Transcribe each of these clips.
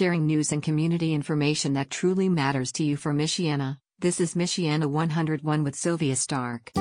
sharing news and community information that truly matters to you from Michiana. This is Michiana 101 with Sylvia Stark.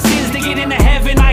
sins to get into heaven. I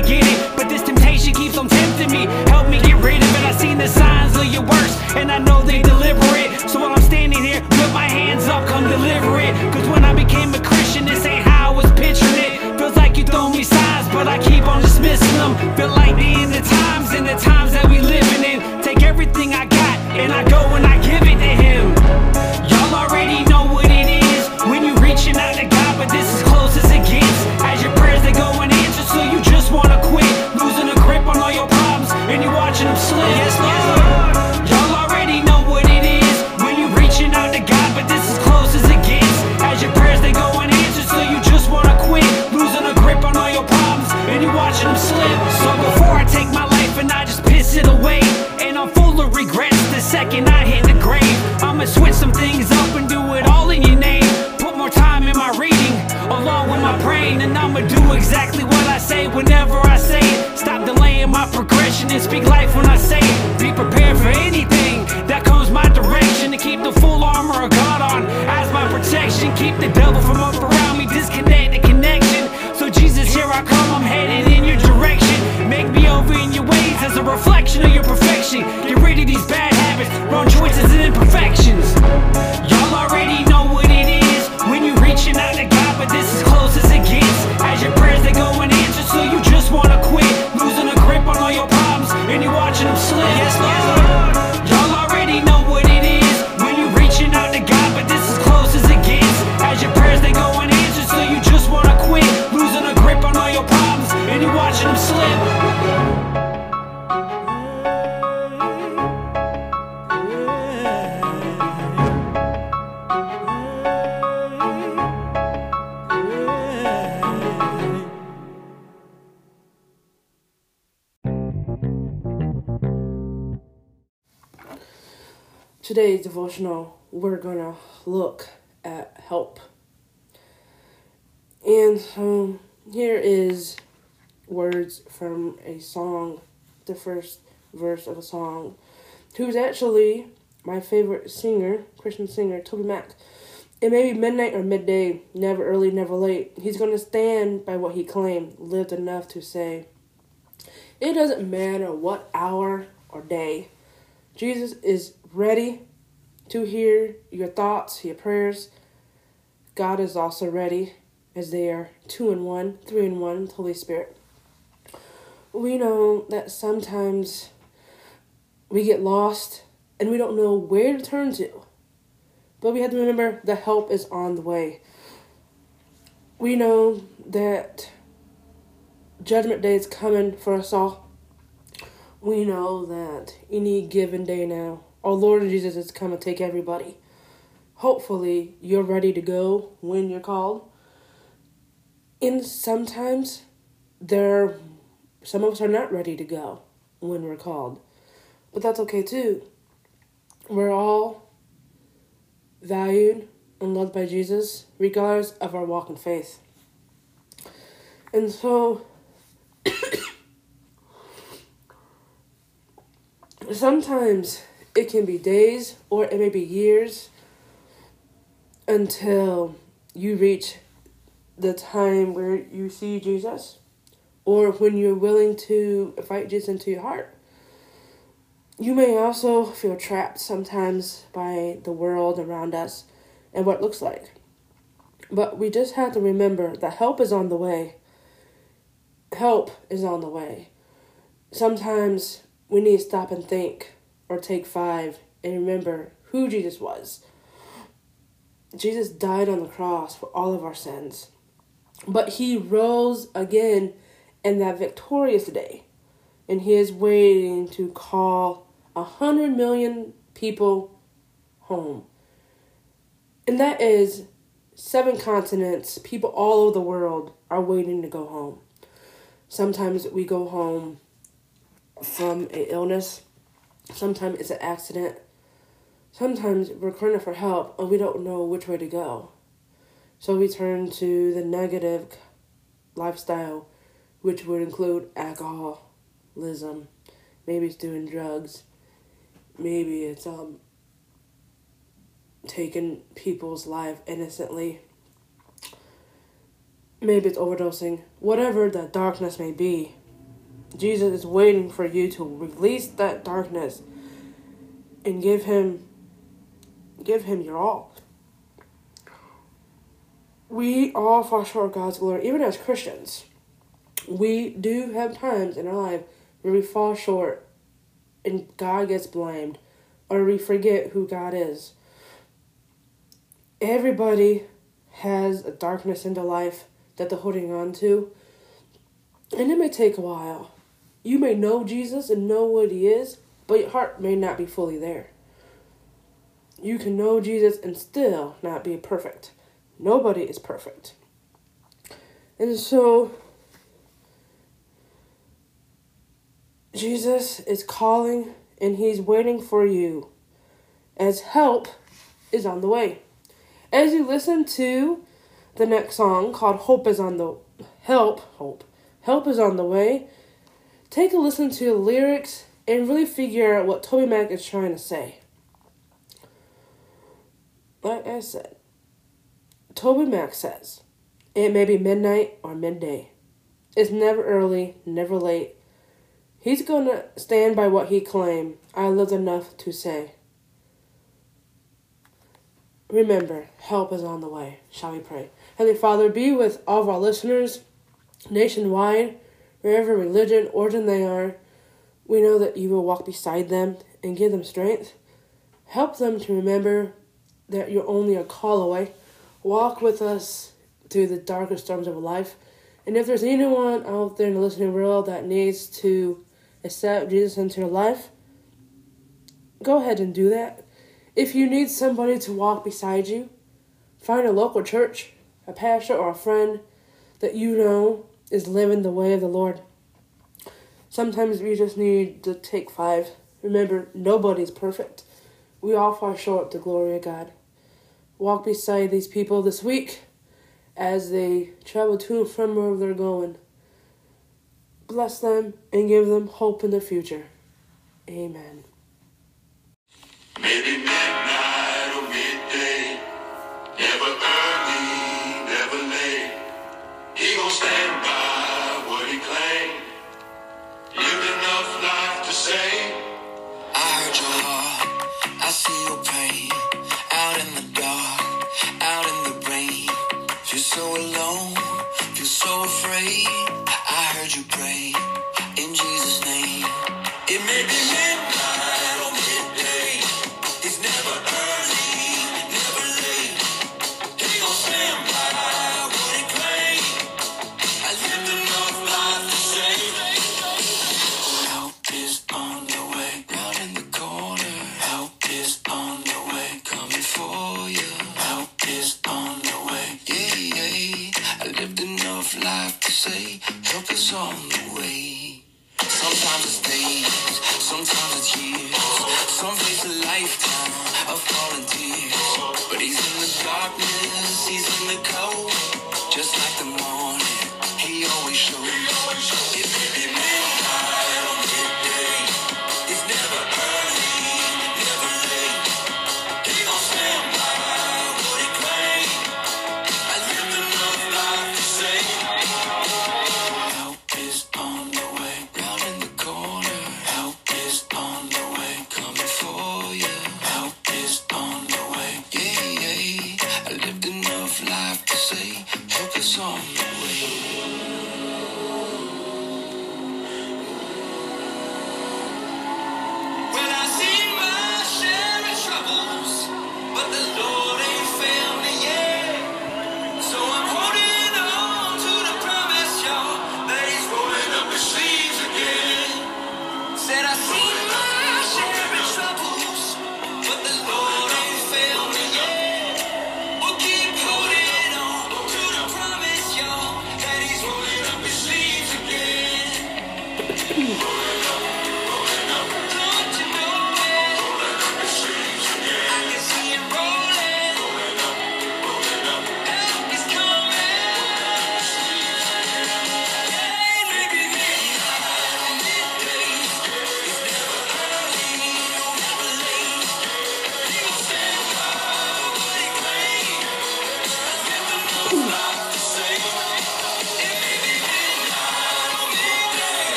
Today's devotional, we're going to look at help. And so here is words from a song, the first verse of a song, who's actually my favorite singer, Christian singer, TobyMac. It may be midnight or midday, never early, never late. He's going to stand by what he claimed, lived enough to say, It doesn't matter what hour or day. Jesus is ready to hear your thoughts, your prayers. God is also ready as they are two in one, three in one, Holy Spirit. We know that sometimes we get lost and we don't know where to turn to. But we have to remember the help is on the way. We know that judgment day is coming for us all. We know that any given day now our Lord Jesus is come to take everybody. Hopefully, you're ready to go when you're called. And sometimes there some of us are not ready to go when we're called. But that's okay too. We're all valued and loved by Jesus regardless of our walk in faith. And so sometimes it can be days or it may be years until you reach the time where you see Jesus or when you're willing to invite Jesus into your heart. You may also feel trapped sometimes by the world around us and what it looks like. But we just have to remember that help is on the way. Help is on the way. Sometimes we need to stop and think or take five and remember who Jesus was. Jesus died on the cross for all of our sins. But he rose again in that victorious day. And he is waiting to call a hundred million people home. And that is seven continents, people all over the world are waiting to go home. Sometimes we go home from an illness, sometimes it's an accident, sometimes we're crying for help and we don't know which way to go. So we turn to the negative lifestyle, which would include alcoholism, maybe it's doing drugs, maybe it's um taking people's life innocently. Maybe it's overdosing. Whatever that darkness may be, Jesus is waiting for you to release that darkness and give him give him your all. We all fall short of God's glory, even as Christians. We do have times in our life where we fall short and God gets blamed or we forget who God is everybody has a darkness in their life that they're holding on to. And it may take a while. You may know Jesus and know what he is, but your heart may not be fully there. You can know Jesus and still not be perfect. Nobody is perfect. And so, Jesus is calling and he's waiting for you as help is on the way as you listen to the next song called Hope is on the Help, Hope. Help is on the way. Take a listen to the lyrics and really figure out what TobyMac is trying to say. Like I said, TobyMac says, it may be midnight or midday. It's never early, never late. He's to stand by what he claimed. I lived enough to say. Remember, help is on the way. Shall we pray? Heavenly Father, be with all of our listeners nationwide, wherever religion, origin they are. We know that you will walk beside them and give them strength. Help them to remember that you're only a call away. Walk with us through the darkest storms of life. And if there's anyone out there in the listening world that needs to accept Jesus into their life, go ahead and do that. If you need somebody to walk beside you, find a local church, a pastor, or a friend that you know is living the way of the Lord. Sometimes we just need to take five. Remember, nobody's perfect. We all fall short of the glory of God. Walk beside these people this week as they travel to and from wherever they're going. Bless them and give them hope in the future. Amen. So alone, feel so afraid. I heard you pray in the cold, just like the moon.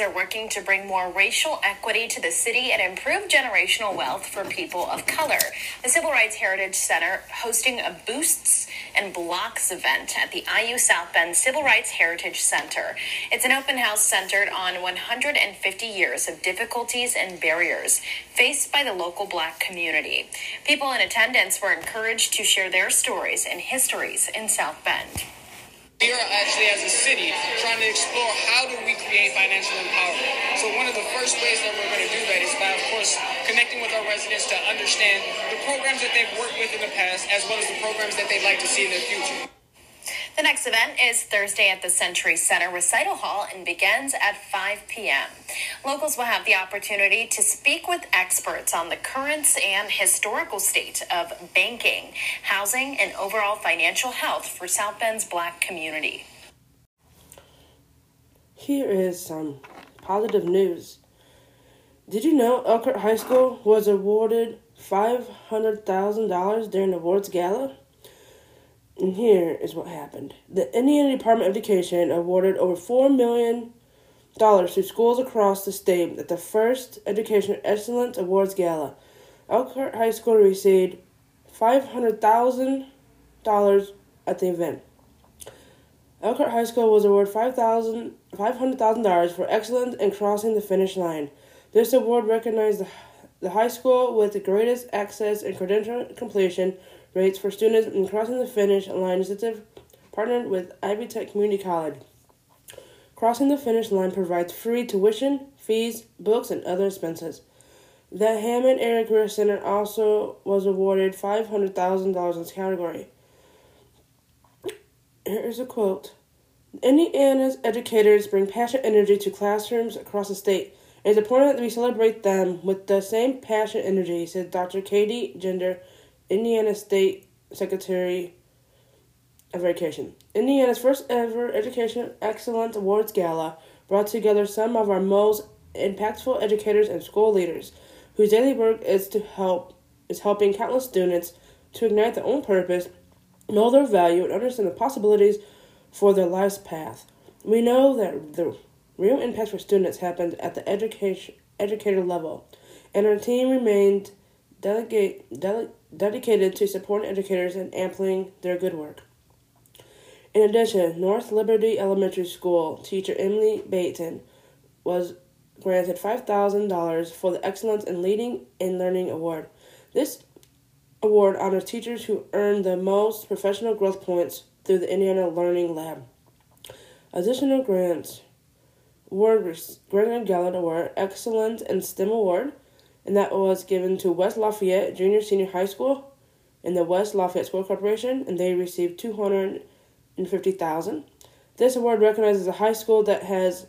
Are working to bring more racial equity to the city and improve generational wealth for people of color. The Civil Rights Heritage Center hosting a Boosts and Blocks event at the IU South Bend Civil Rights Heritage Center. It's an open house centered on 150 years of difficulties and barriers faced by the local black community. People in attendance were encouraged to share their stories and histories in South Bend. We are actually, as a city, trying to explore how do we create financial empowerment. So one of the first ways that we're going to do that is by, of course, connecting with our residents to understand the programs that they've worked with in the past, as well as the programs that they'd like to see in their future. The next event is Thursday at the Century Center Recital Hall and begins at 5 p.m. Locals will have the opportunity to speak with experts on the current and historical state of banking, housing, and overall financial health for South Bend's black community. Here is some positive news. Did you know Elkhart High School was awarded $500,000 during the awards gala? And here is what happened. The Indiana Department of Education awarded over $4 million to schools across the state at the first Education Excellence Awards Gala. Elkhart High School received $500,000 at the event. Elkhart High School was awarded $500,000 $500, for excellence in crossing the finish line. This award recognized the, the high school with the greatest access and credential completion rates for students in crossing the finish line initiative partnered with Ivy Tech Community College. Crossing the finish line provides free tuition, fees, books, and other expenses. The Hammond Area Career Center also was awarded $500,000 in this category. Here is a quote. Indiana's educators bring passion energy to classrooms across the state. It is important that we celebrate them with the same passion energy, said Dr. Katie Jenner, Indiana State Secretary of Education. Indiana's first ever Education Excellence Awards Gala brought together some of our most impactful educators and school leaders whose daily work is to help is helping countless students to ignite their own purpose, know their value, and understand the possibilities for their life's path. We know that the real impact for students happens at the education educator level, and our team remained delegate, dele, dedicated to supporting educators and amplifying their good work. In addition, North Liberty Elementary School teacher Emily Baton was granted $5,000 for the Excellence in Leading and Learning Award. This award honors teachers who earn the most professional growth points through the Indiana Learning Lab. Additional grants were Granted Gallant Award, Excellence in STEM Award, and that was given to West Lafayette Junior Senior High School and the West Lafayette School Corporation, and they received two hundred and fifty thousand. This award recognizes a high school that has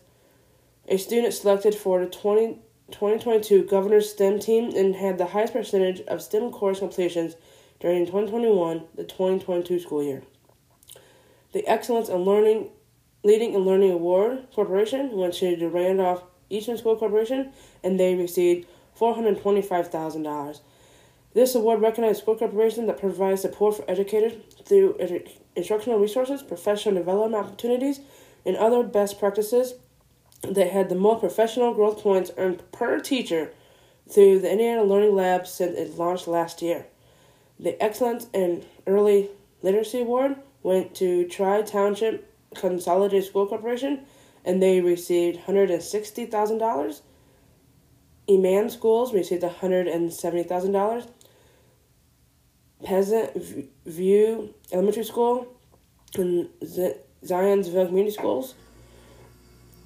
a student selected for the 20, 2022 Governor's STEM team and had the highest percentage of STEM course completions during 2021 the 2022 school year. The Excellence in Learning Leading and Learning Award Corporation went to the Randolph Eastern School Corporation, and they received $425,000. This award recognizes school corporations that provide support for educators through edu- instructional resources, professional development opportunities, and other best practices that had the most professional growth points earned per teacher through the Indiana Learning Lab since it launched last year. The Excellence in Early Literacy Award went to Tri Township Consolidated School Corporation, and they received $160,000. Eman Schools received $170,000. Pleasant View Elementary School and Zionsville Community Schools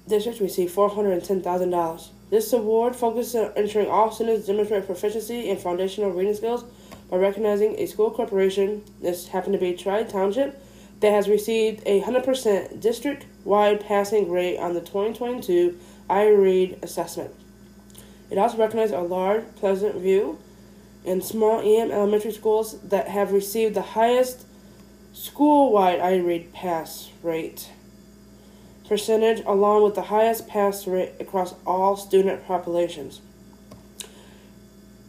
districts received $410,000. This award focuses on ensuring all students demonstrate proficiency in foundational reading skills by recognizing a school corporation, this happened to be Tri Township, that has received a 100% district wide passing rate on the 2022 iRead assessment. It also recognizes a large Pleasant View and small EM elementary schools that have received the highest school wide iRead pass rate percentage, along with the highest pass rate across all student populations.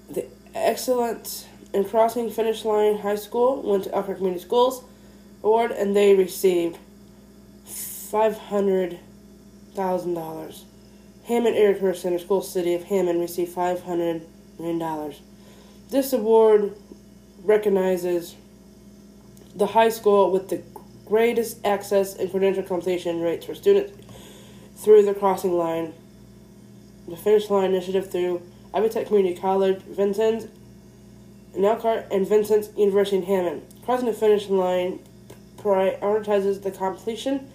The excellent in crossing finish line high school went to Elkhart Community Schools Award, and they received five hundred thousand dollars. Hammond Career Center School City of Hammond received $500 million. This award recognizes the high school with the greatest access and credential completion rates for students through the crossing line, the Finish Line Initiative through Ivy Tech Community College, Vincent, and Elkhart, and Vincennes University in Hammond. Crossing the finish line prioritizes the completion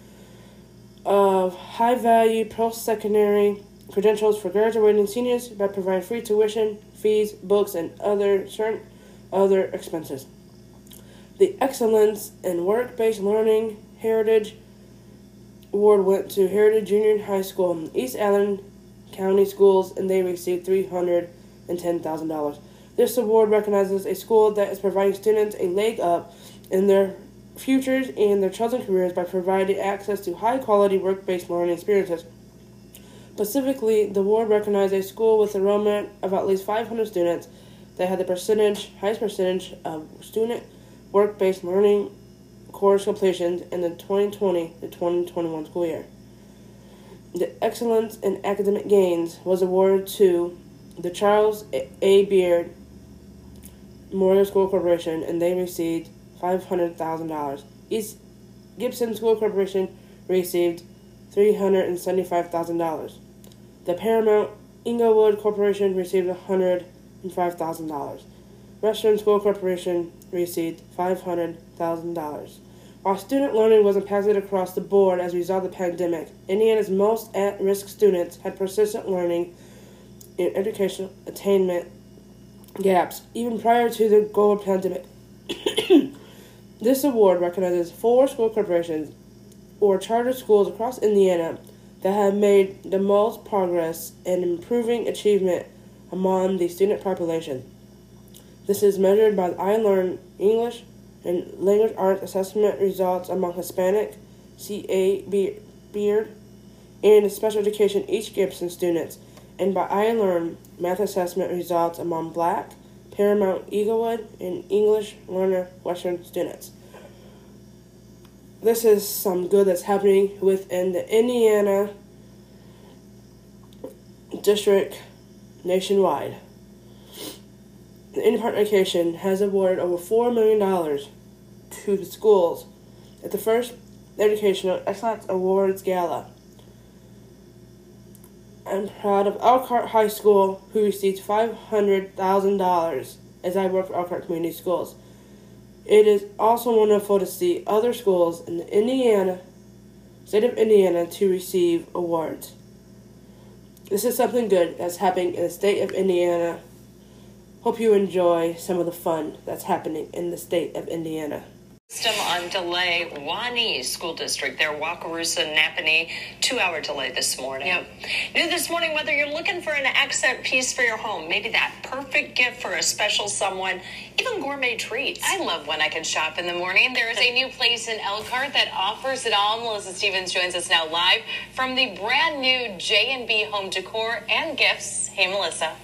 of high value post secondary credentials for graduating seniors by providing free tuition, fees, books, and other certain other expenses. The Excellence in Work Based Learning Heritage Award went to Heritage Junior High School in East Allen County Schools, and they received $310,000. This award recognizes a school that is providing students a leg up in their futures and their children's careers by providing access to high quality work based learning experiences. Specifically, the award recognized a school with enrollment of at least 500 students that had the percentage, highest percentage of student work based learning course completions in the 2020 to 2021 school year. The Excellence in Academic Gains was awarded to the Charles A. Beard Memorial School Corporation, and they received $500,000. East Gibson School Corporation received $375,000. The Paramount Englewood Corporation received $105,000. Western School Corporation received $500,000. While student learning was impacted across the board as a result of the pandemic, Indiana's most at risk students had persistent learning and educational attainment gaps even prior to the global pandemic. this award recognizes four school corporations or charter schools across Indiana that have made the most progress in improving achievement among the student population. This is measured by the iLearn English and Language Arts Assessment results among Hispanic, CA Beard, and Special Education East Gibson students, and by iLearn Math Assessment results among Black, Paramount Englewood, and English Learner Western students. This is some good that's happening within the Indiana district nationwide. The Indiana Department Education has awarded over $4 million to the schools at the first Educational Excellence Awards Gala. I'm proud of Elkhart High School, who received $500,000 as I work for Elkhart Community Schools. It is also wonderful to see other schools in the Indiana, state of Indiana, to receive awards. This is something good that's happening in the state of Indiana. Hope you enjoy some of the fun that's happening in the state of Indiana. System on delay, Wa-Nee School District, their Wakarusa Nappanee, two hour delay this morning. Yep. New this morning, whether you're looking for an accent piece for your home, maybe that perfect gift for a special someone, even gourmet treats. I love when I can shop in the morning. There is a new place in Elkhart that offers it all. Melissa Stevens joins us now live from the brand new J&B Home Decor and Gifts. Hey, Melissa.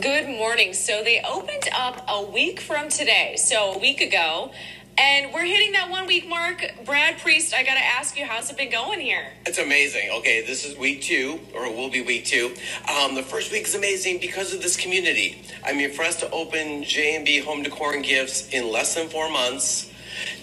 Good morning. So they opened up a week from today, so a week ago, and we're hitting that one week mark. Brad Priest, I got to ask you, how's it been going here? It's amazing. Okay, this is week two, or it will be week two. Um, the first week is amazing because of this community. I mean, for us to open J and B Home Decor and Gifts in less than four months,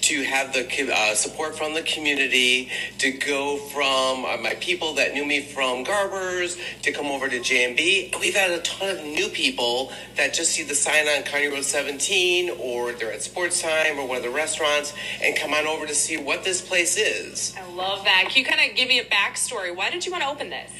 to have the uh, support from the community, to go from uh, my people that knew me from Garber's to come over to J&B. We've had a ton of new people that just see the sign on County Road 17 or they're at Sports Time or one of the restaurants and come on over to see what this place is. I love that. Can you kind of give me a backstory? Why did you want to open this?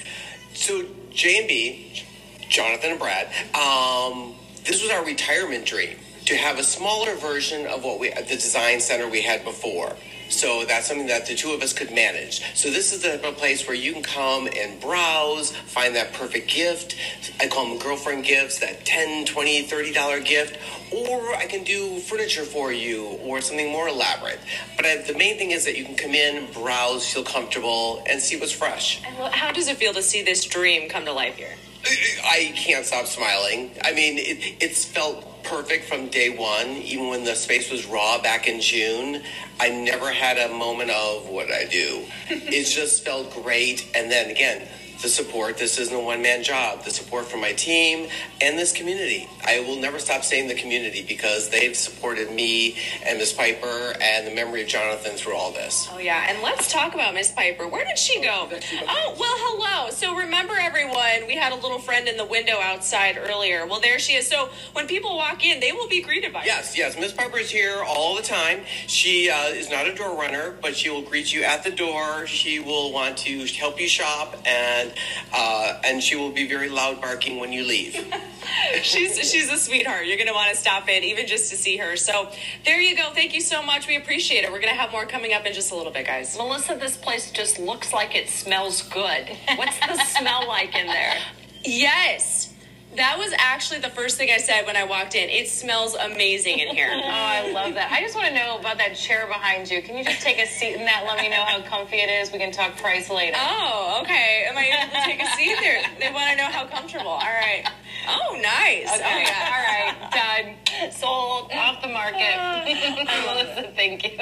So J&B, Jonathan and Brad, um, this was our retirement dream to have a smaller version of what we the design center we had before. So that's something that the two of us could manage. So this is the place where you can come and browse, find that perfect gift. I call them girlfriend gifts, that 10, 20, 30 dollar gift. Or I can do furniture for you or something more elaborate. But I, the main thing is that you can come in, browse, feel comfortable, and see what's fresh. And how does it feel to see this dream come to life here? I can't stop smiling. I mean, it, it's felt perfect from day one. Even when the space was raw back in June, I never had a moment of what I do. it just felt great. And then again, the support. This isn't a one man job. The support from my team and this community. I will never stop saying the community because they've supported me and Miss Piper and the memory of Jonathan through all this. Oh yeah, and let's talk about Miss Piper. Where did she go? Oh well, hello. So remember, everyone, we had a little friend in the window outside earlier. Well, there she is. So when people walk in, they will be greeted by her. Yes, yes. Miss Piper is here all the time. She uh, is not a door runner, but she will greet you at the door. She will want to help you shop, and uh, and she will be very loud barking when you leave. she's she's a sweetheart. You're gonna want to stop in even just to see her. So there you go. Thank you so much. We appreciate it. We're gonna have more coming up in just a little bit, guys. Melissa, this place just looks like it smells good. What's the smell like in there? Yes. That was actually the first thing I said when I walked in. It smells amazing in here. Oh, I love that. I just want to know about that chair behind you. Can you just take a seat in that? Let me know how comfy it is. We can talk price later. Oh, okay. Am I able to take a seat there? They want to know how comfortable. All right. Oh, nice. Okay. Oh, yeah. All right. Done. Sold. Off the market. Melissa, thank you.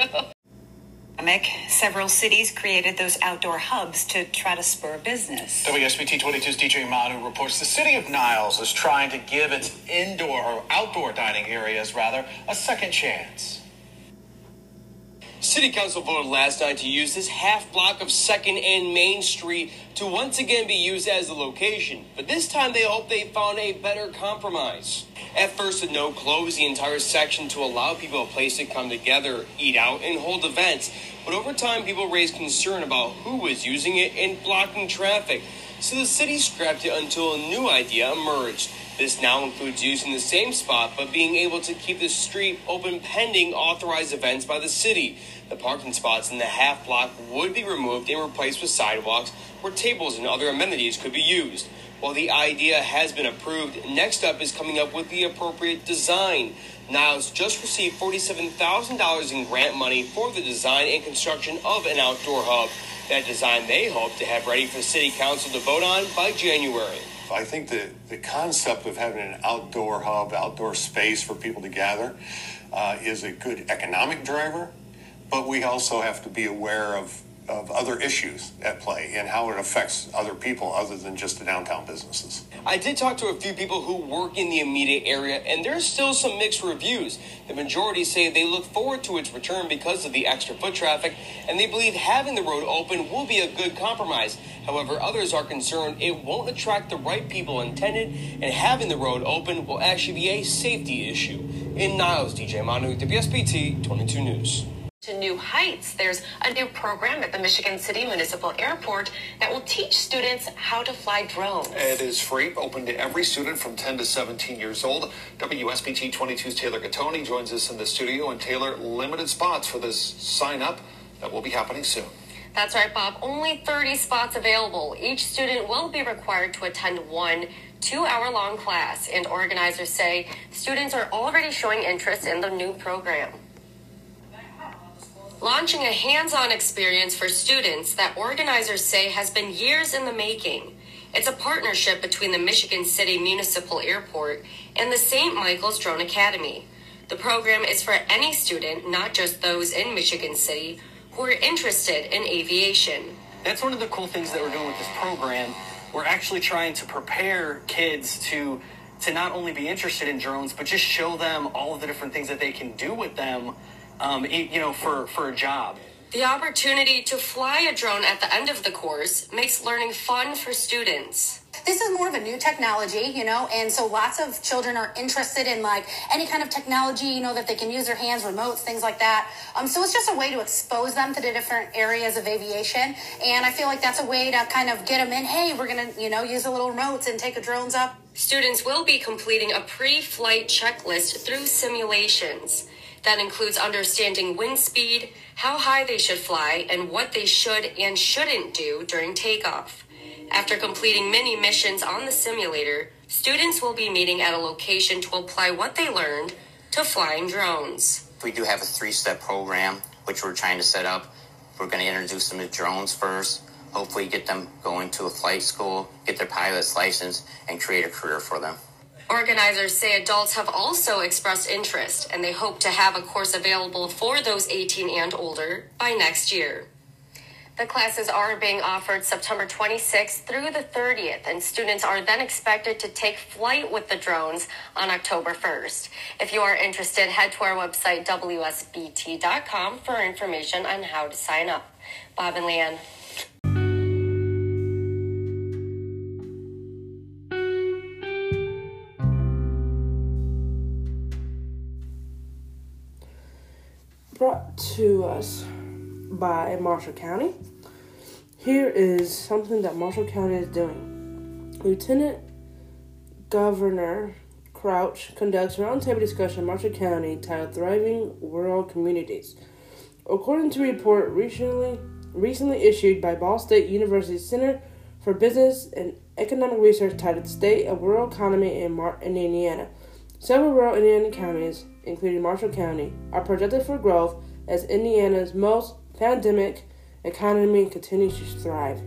Several cities created those outdoor hubs to try to spur business. WSBT 22's DJ Manu reports the city of Niles is trying to give its indoor or outdoor dining areas, rather, a second chance. City Council voted last night to use this half block of 2nd and Main Street to once again be used as a location, but this time they hope they found a better compromise. At first, the no closed the entire section to allow people a place to come together, eat out, and hold events, but over time, people raised concern about who was using it and blocking traffic, so the city scrapped it until a new idea emerged. This now includes using the same spot but being able to keep the street open pending authorized events by the city. The parking spots in the half block would be removed and replaced with sidewalks where tables and other amenities could be used. While the idea has been approved, next up is coming up with the appropriate design. Niles just received $47,000 in grant money for the design and construction of an outdoor hub. That design they hope to have ready for City Council to vote on by January. I think the, the concept of having an outdoor hub, outdoor space for people to gather, uh, is a good economic driver, but we also have to be aware of, of other issues at play and how it affects other people other than just the downtown businesses. I did talk to a few people who work in the immediate area, and there's still some mixed reviews. The majority say they look forward to its return because of the extra foot traffic, and they believe having the road open will be a good compromise. However, others are concerned it won't attract the right people intended, and having the road open will actually be a safety issue. In Niles, DJ Manu, WSBT 22 News to new heights. There's a new program at the Michigan City Municipal Airport that will teach students how to fly drones. It is free, open to every student from 10 to 17 years old. WSBT 22's Taylor Gattoni joins us in the studio. And Taylor, limited spots for this sign up that will be happening soon. That's right, Bob. Only 30 spots available. Each student will be required to attend one two hour long class, and organizers say students are already showing interest in the new program launching a hands on experience for students that organizers say has been years in the making. It's a partnership between the Michigan City Municipal Airport and the St. Michael's Drone Academy. The program is for any student, not just those in Michigan City, who are interested in aviation. That's one of the cool things that we're doing with this program. We're actually trying to prepare kids to to not only be interested in drones, but just show them all of the different things that they can do with them um, you know, for, for a job. The opportunity to fly a drone at the end of the course makes learning fun for students. This is more of a new technology, you know, and so lots of children are interested in like any kind of technology, you know, that they can use their hands, remotes, things like that. Um, so it's just a way to expose them to the different areas of aviation, and I feel like that's a way to kind of get them in. Hey, we're gonna, you know, use a little remotes and take a drones up. Students will be completing a pre-flight checklist through simulations. That includes understanding wind speed, how high they should fly, and what they should and shouldn't do during takeoff. After completing many missions on the simulator, students will be meeting at a location to apply what they learned to flying drones. We do have a three step program, which we're trying to set up. We're going to introduce them to drones first, hopefully, get them going to a flight school, get their pilot's license, and create a career for them. Organizers say adults have also expressed interest and they hope to have a course available for those 18 and older by next year. The classes are being offered September 26th through the 30th, and students are then expected to take flight with the drones on October 1st. If you are interested, head to our website, WSBT.com, for information on how to sign up. Bob and Leanne. To us by Marshall County. Here is something that Marshall County is doing. Lieutenant Governor Crouch conducts roundtable discussion in Marshall County titled Thriving Rural Communities. According to a report recently recently issued by Ball State University Center for Business and Economic Research titled State of Rural Economy in, Mar- in Indiana. Several rural Indiana counties, including Marshall County, are projected for growth as Indiana's most pandemic economy continues to thrive.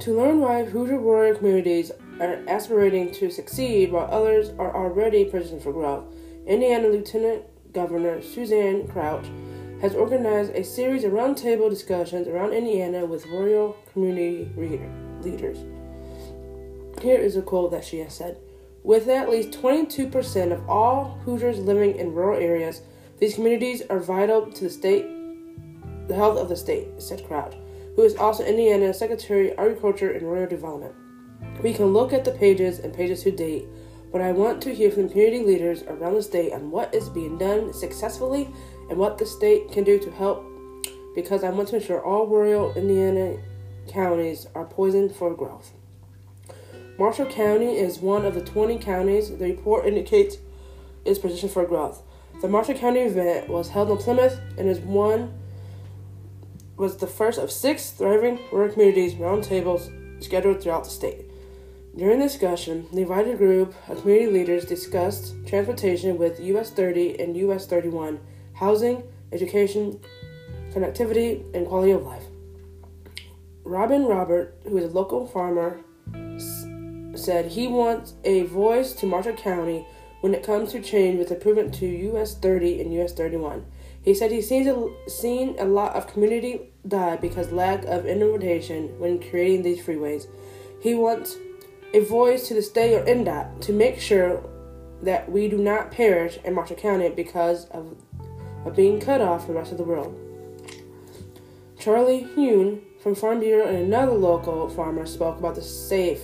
To learn why Hoosier rural communities are aspirating to succeed while others are already positioned for growth, Indiana Lieutenant Governor Suzanne Crouch has organized a series of roundtable discussions around Indiana with rural community leaders. Here is a quote that she has said With at least 22% of all Hoosiers living in rural areas, these communities are vital to the state, the health of the state, said Crouch, who is also Indiana's Secretary of Agriculture and Rural Development. We can look at the pages and pages to date, but I want to hear from community leaders around the state on what is being done successfully and what the state can do to help because I want to ensure all rural Indiana counties are poisoned for growth. Marshall County is one of the 20 counties the report indicates is positioned for growth. The Marshall County event was held in Plymouth and is one was the first of six thriving rural communities roundtables scheduled throughout the state. During the discussion, the invited group of community leaders discussed transportation with US 30 and US 31, housing, education, connectivity, and quality of life. Robin Robert, who is a local farmer, said he wants a voice to Marshall County when it comes to change with improvement to US 30 and US 31. He said he's seen a, seen a lot of community die because lack of innovation when creating these freeways. He wants a voice to the state or INDOT to make sure that we do not perish in Marshall County because of, of being cut off from the rest of the world. Charlie Hune from Farm Bureau and another local farmer spoke about the safe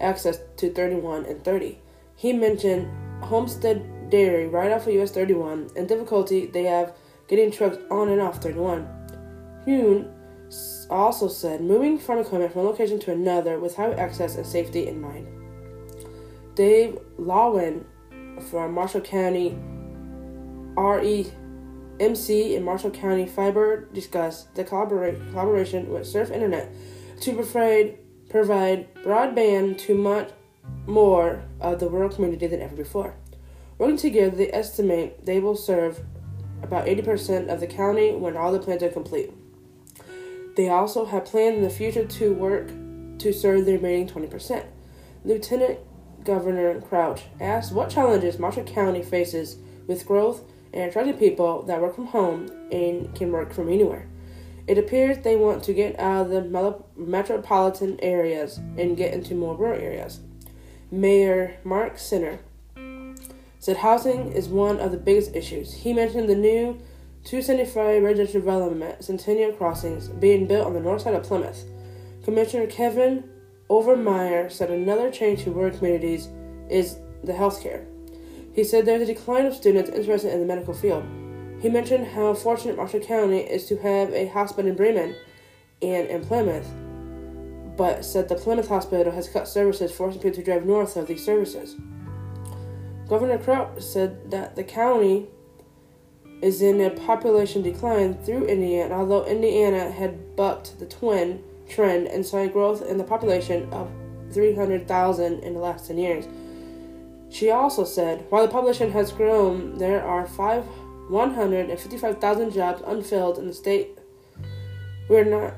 access to 31 and 30. He mentioned Homestead Dairy right off of US 31 and difficulty they have getting trucks on and off 31. Hune also said moving farm equipment from one location to another with high access and safety in mind. Dave Lawin from Marshall County REMC in Marshall County Fiber discussed the collabora- collaboration with Surf Internet to provide, provide broadband to much more of the rural community than ever before. Working together, they estimate they will serve about 80% of the county when all the plans are complete. They also have planned in the future to work to serve the remaining 20%. Lieutenant Governor Crouch asked what challenges Marshall County faces with growth and attracting people that work from home and can work from anywhere. It appears they want to get out of the metropolitan areas and get into more rural areas. Mayor Mark Senter said housing is one of the biggest issues. He mentioned the new 275 residential development, Centennial Crossings, being built on the north side of Plymouth. Commissioner Kevin Overmeyer said another change to rural communities is the healthcare. He said there's a decline of students interested in the medical field. He mentioned how fortunate Marshall County is to have a hospital in Bremen and in Plymouth, but said the Plymouth hospital has cut services, forcing people to drive north of these services. Governor Crouch said that the county is in a population decline through Indiana, although Indiana had bucked the twin trend and saw a growth in the population of 300,000 in the last 10 years. She also said, while the population has grown, there are five, 155,000 jobs unfilled in the state. We're not.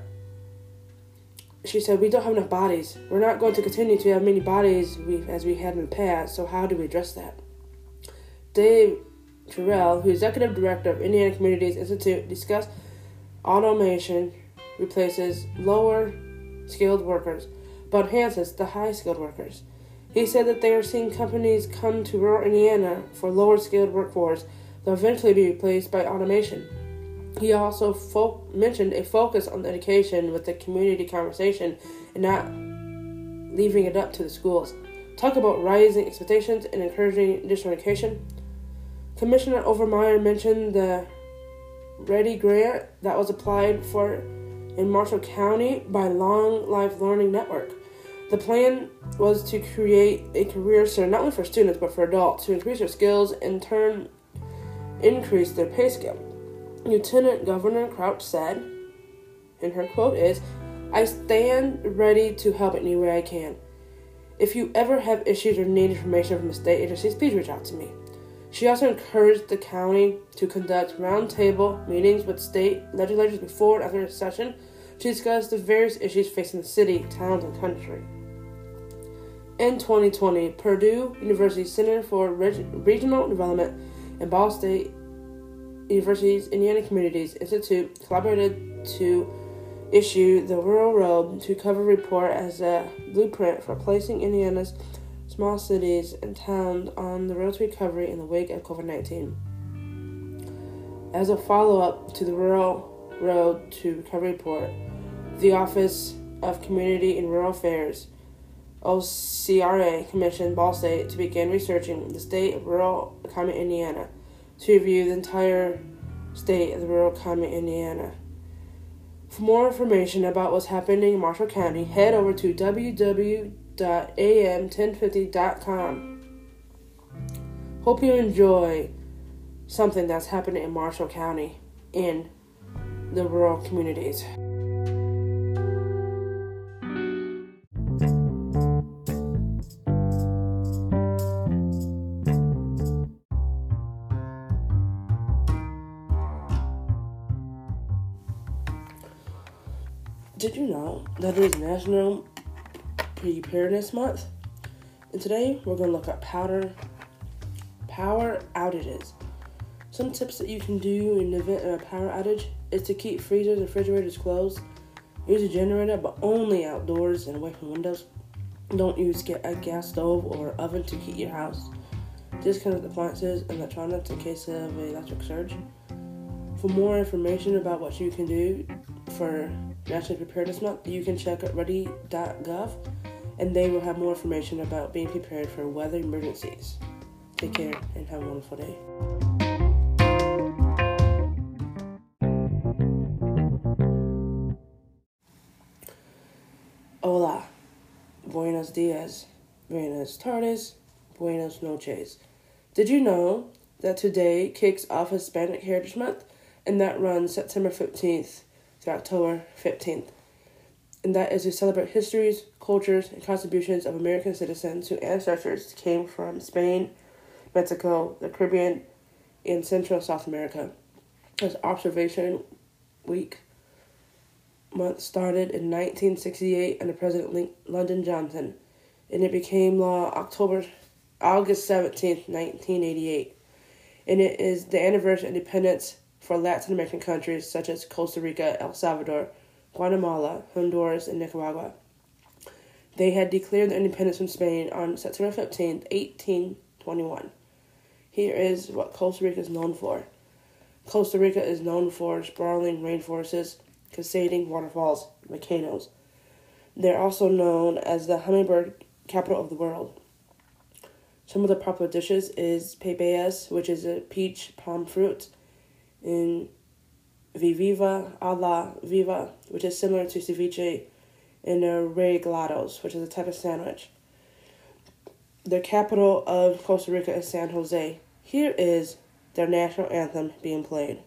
She said, We don't have enough bodies. We're not going to continue to have many bodies as we had in the past, so how do we address that? Dave Terrell, who is executive director of Indiana Communities Institute, discussed automation replaces lower skilled workers but enhances the high skilled workers. He said that they are seeing companies come to rural Indiana for lower skilled workforce that will eventually be replaced by automation. He also fo- mentioned a focus on education with the community conversation and not leaving it up to the schools. Talk about rising expectations and encouraging additional education. Commissioner Overmeyer mentioned the READI grant that was applied for in Marshall County by Long Life Learning Network. The plan was to create a career center not only for students but for adults to increase their skills and turn increase their pay scale. Lieutenant Governor Crouch said, and her quote is, I stand ready to help any way I can. If you ever have issues or need information from the state agencies, please reach out to me. She also encouraged the county to conduct roundtable meetings with state legislators before and after the session to discuss the various issues facing the city, towns, and country. In 2020, Purdue University Center for Reg- Regional Development and Ball State University's Indiana Communities Institute collaborated to issue the Rural Road to Recovery report as a blueprint for placing Indiana's small cities and towns on the road to recovery in the wake of COVID 19. As a follow up to the Rural Road to Recovery report, the Office of Community and Rural Affairs OCRA commissioned Ball State to begin researching the state of rural economy in Indiana to review the entire state of the rural economy in Indiana. For more information about what's happening in Marshall County, head over to www.am1050.com. Hope you enjoy something that's happening in Marshall County in the rural communities. Did you know that it is National Preparedness Month? And today we're going to look at powder power outages. Some tips that you can do in the event of a power outage is to keep freezers and refrigerators closed. Use a generator, but only outdoors and away from windows. Don't use a gas stove or oven to heat your house. Disconnect appliances and electronics in case of an electric surge. For more information about what you can do for National Preparedness Month, you can check out ready.gov and they will have more information about being prepared for weather emergencies. Take care and have a wonderful day. Hola, buenos dias, buenas tardes, buenos noches. Did you know that today kicks off Hispanic Heritage Month and that runs September 15th to October 15th? And that is to celebrate histories, cultures, and contributions of American citizens whose ancestors came from Spain, Mexico, the Caribbean, and Central South America. This observation week month started in 1968 under President Lyndon Johnson, and it became law October, August 17th, 1988. And it is the anniversary of independence for Latin American countries such as Costa Rica, El Salvador, Guatemala, Honduras, and Nicaragua. They had declared their independence from Spain on September 15th, 1821. Here is what Costa Rica is known for. Costa Rica is known for sprawling rainforests, cascading waterfalls, volcanoes. They're also known as the hummingbird capital of the world. Some of the popular dishes is pepayas, which is a peach palm fruit, and viviva a la viva, which is similar to ceviche, and arreglados, which is a type of sandwich. The capital of Costa Rica is San Jose. Here is their national anthem being played.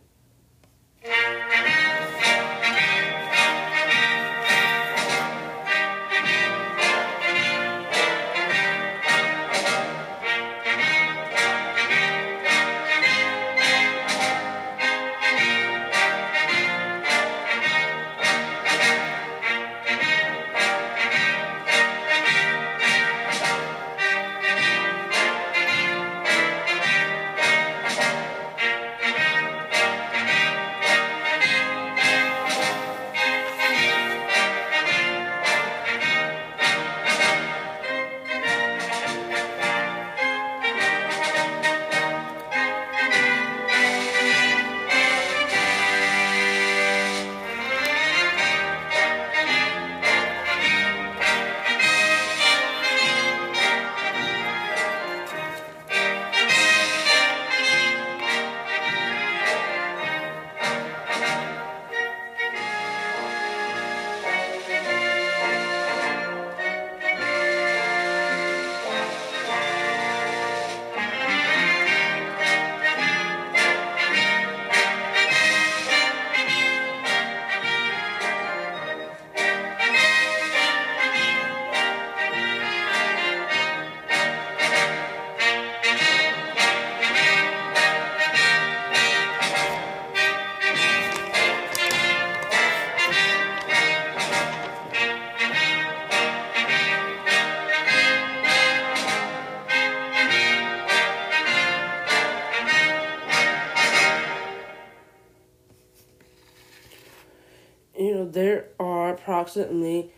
Approximately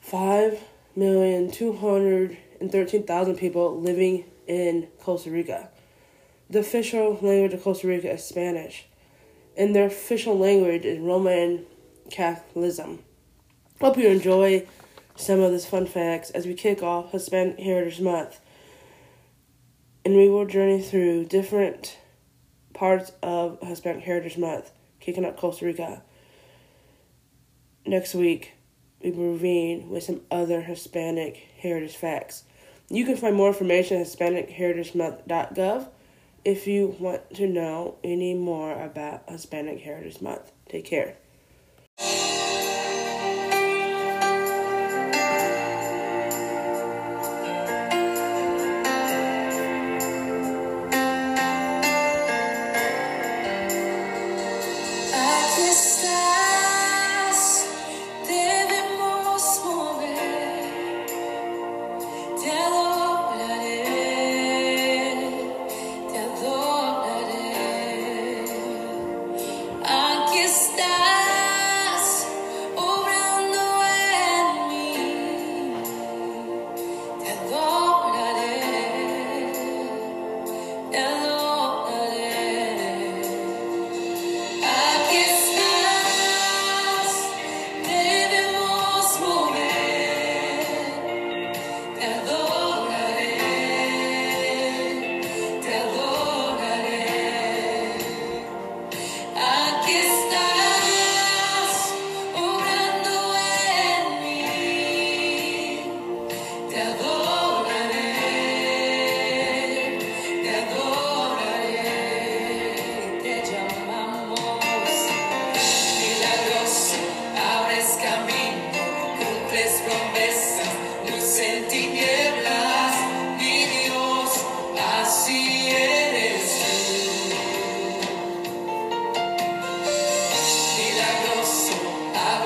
five million two hundred and thirteen thousand people living in Costa Rica. The official language of Costa Rica is Spanish, and their official language is Roman Catholicism. Hope you enjoy some of these fun facts as we kick off Hispanic Heritage Month. And we will journey through different parts of Hispanic Heritage Month, kicking up Costa Rica. Next week, we reconvene with some other Hispanic heritage facts. You can find more information at HispanicHeritageMonth.gov if you want to know any more about Hispanic Heritage Month. Take care.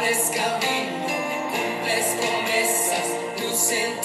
Abres camino, cumples promesas, luz en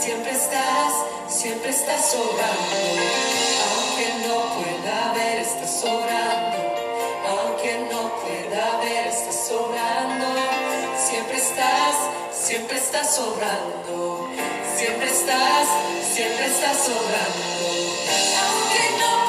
siempre estás, siempre estás sobrando. Aunque no pueda ver, estás sobrando. Aunque no pueda ver, estás sobrando. Siempre estás, siempre estás sobrando. Siempre estás, siempre estás sobrando. Aunque no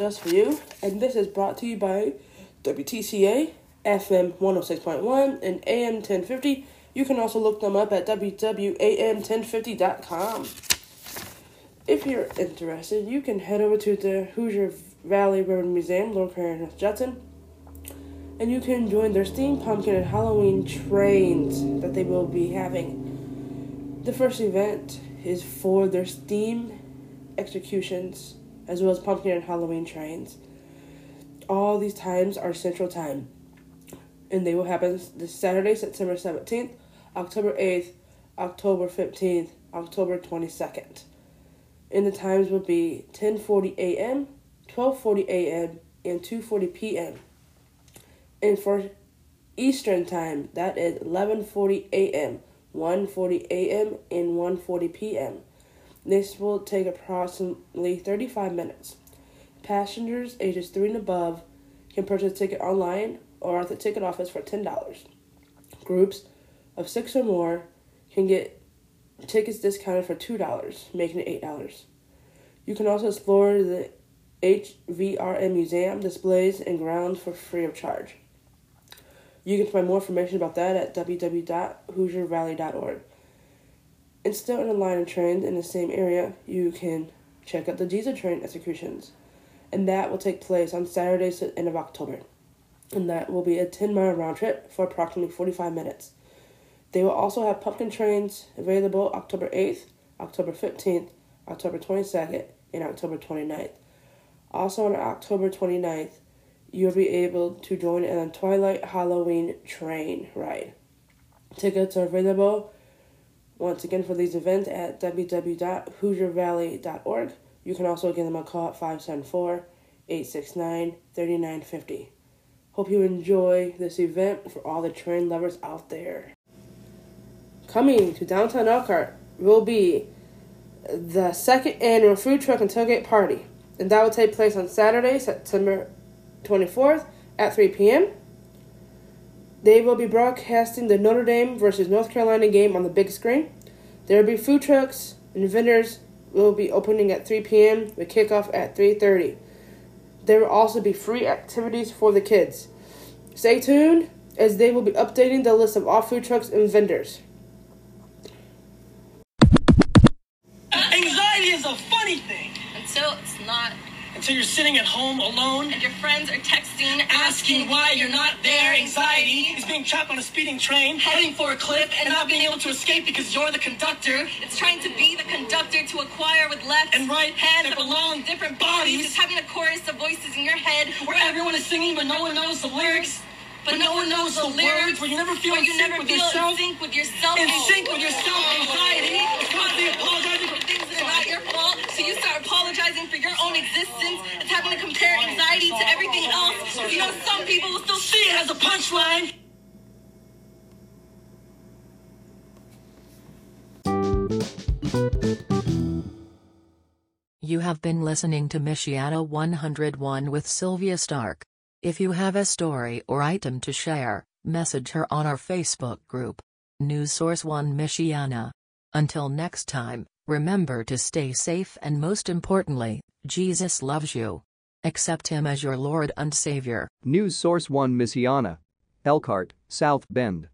just for you, and this is brought to you by WTCA, FM 106.1, and AM 1050. You can also look them up at wwam1050.com. If you're interested, you can head over to the Hoosier Valley Railroad Museum, in North Judson, and you can join their steam pumpkin and Halloween trains that they will be having. The first event is for their steam executions as well as pumpkin and Halloween trains. All these times are Central Time, and they will happen this Saturday, September 17th, October 8th, October 15th, October 22nd. And the times will be 10:40 a.m., 12:40 a.m., and 2:40 p.m. And for Eastern Time, that is 11:40 a.m., 1:40 a.m., and 1:40 p.m. This will take approximately 35 minutes. Passengers ages 3 and above can purchase a ticket online or at the ticket office for $10. Groups of 6 or more can get tickets discounted for $2, making it $8. You can also explore the HVRM Museum displays and grounds for free of charge. You can find more information about that at www.hoosiervalley.org. Still in the line of trains in the same area, you can check out the diesel train executions. And that will take place on Saturday the end of October. And that will be a 10 mile round trip for approximately 45 minutes. They will also have pumpkin trains available October 8th, October 15th, October 22nd, and October 29th. Also on October 29th, you'll be able to join in a Twilight Halloween train ride. Tickets are available once again for these events at www.hoosiervalley.org. You can also give them a call at 574 869 3950. Hope you enjoy this event for all the train lovers out there. Coming to downtown Elkhart will be the second annual food truck and tailgate party, and that will take place on Saturday, September 24th at 3 p.m. They will be broadcasting the Notre Dame versus North Carolina game on the big screen. There will be food trucks and vendors will be opening at 3 p.m. with kickoff at 3:30. There will also be free activities for the kids. Stay tuned as they will be updating the list of all food trucks and vendors. Anxiety is a funny thing. Until it's not. Until you're sitting at home alone And your friends are texting, asking why you're not there. Anxiety is being trapped on a speeding train, heading for a cliff, and not being able to escape because you're the conductor. It's trying to be the conductor to acquire with left And right hand that but belong different bodies. It's having a chorus of voices in your head Where everyone is singing, but no one knows the lyrics. but no one knows the lyrics. Where you never feel in you sync never with feel yourself. in sync with yourself. In sync with yourself. Anxiety is constantly apologizing for things that are not fault. So you start apologizing for your own existence. It's having to compare anxiety to everything else. You know, some people will still see it as a punchline. You have been listening to Michiana 101 with Sylvia Stark. If you have a story or item to share, message her on our Facebook group. News Source 1 Michiana. Until next time, remember to stay safe and most importantly, Jesus loves you. Accept Him as your Lord and Savior. News Source 1 Michiana. Elkhart, South Bend.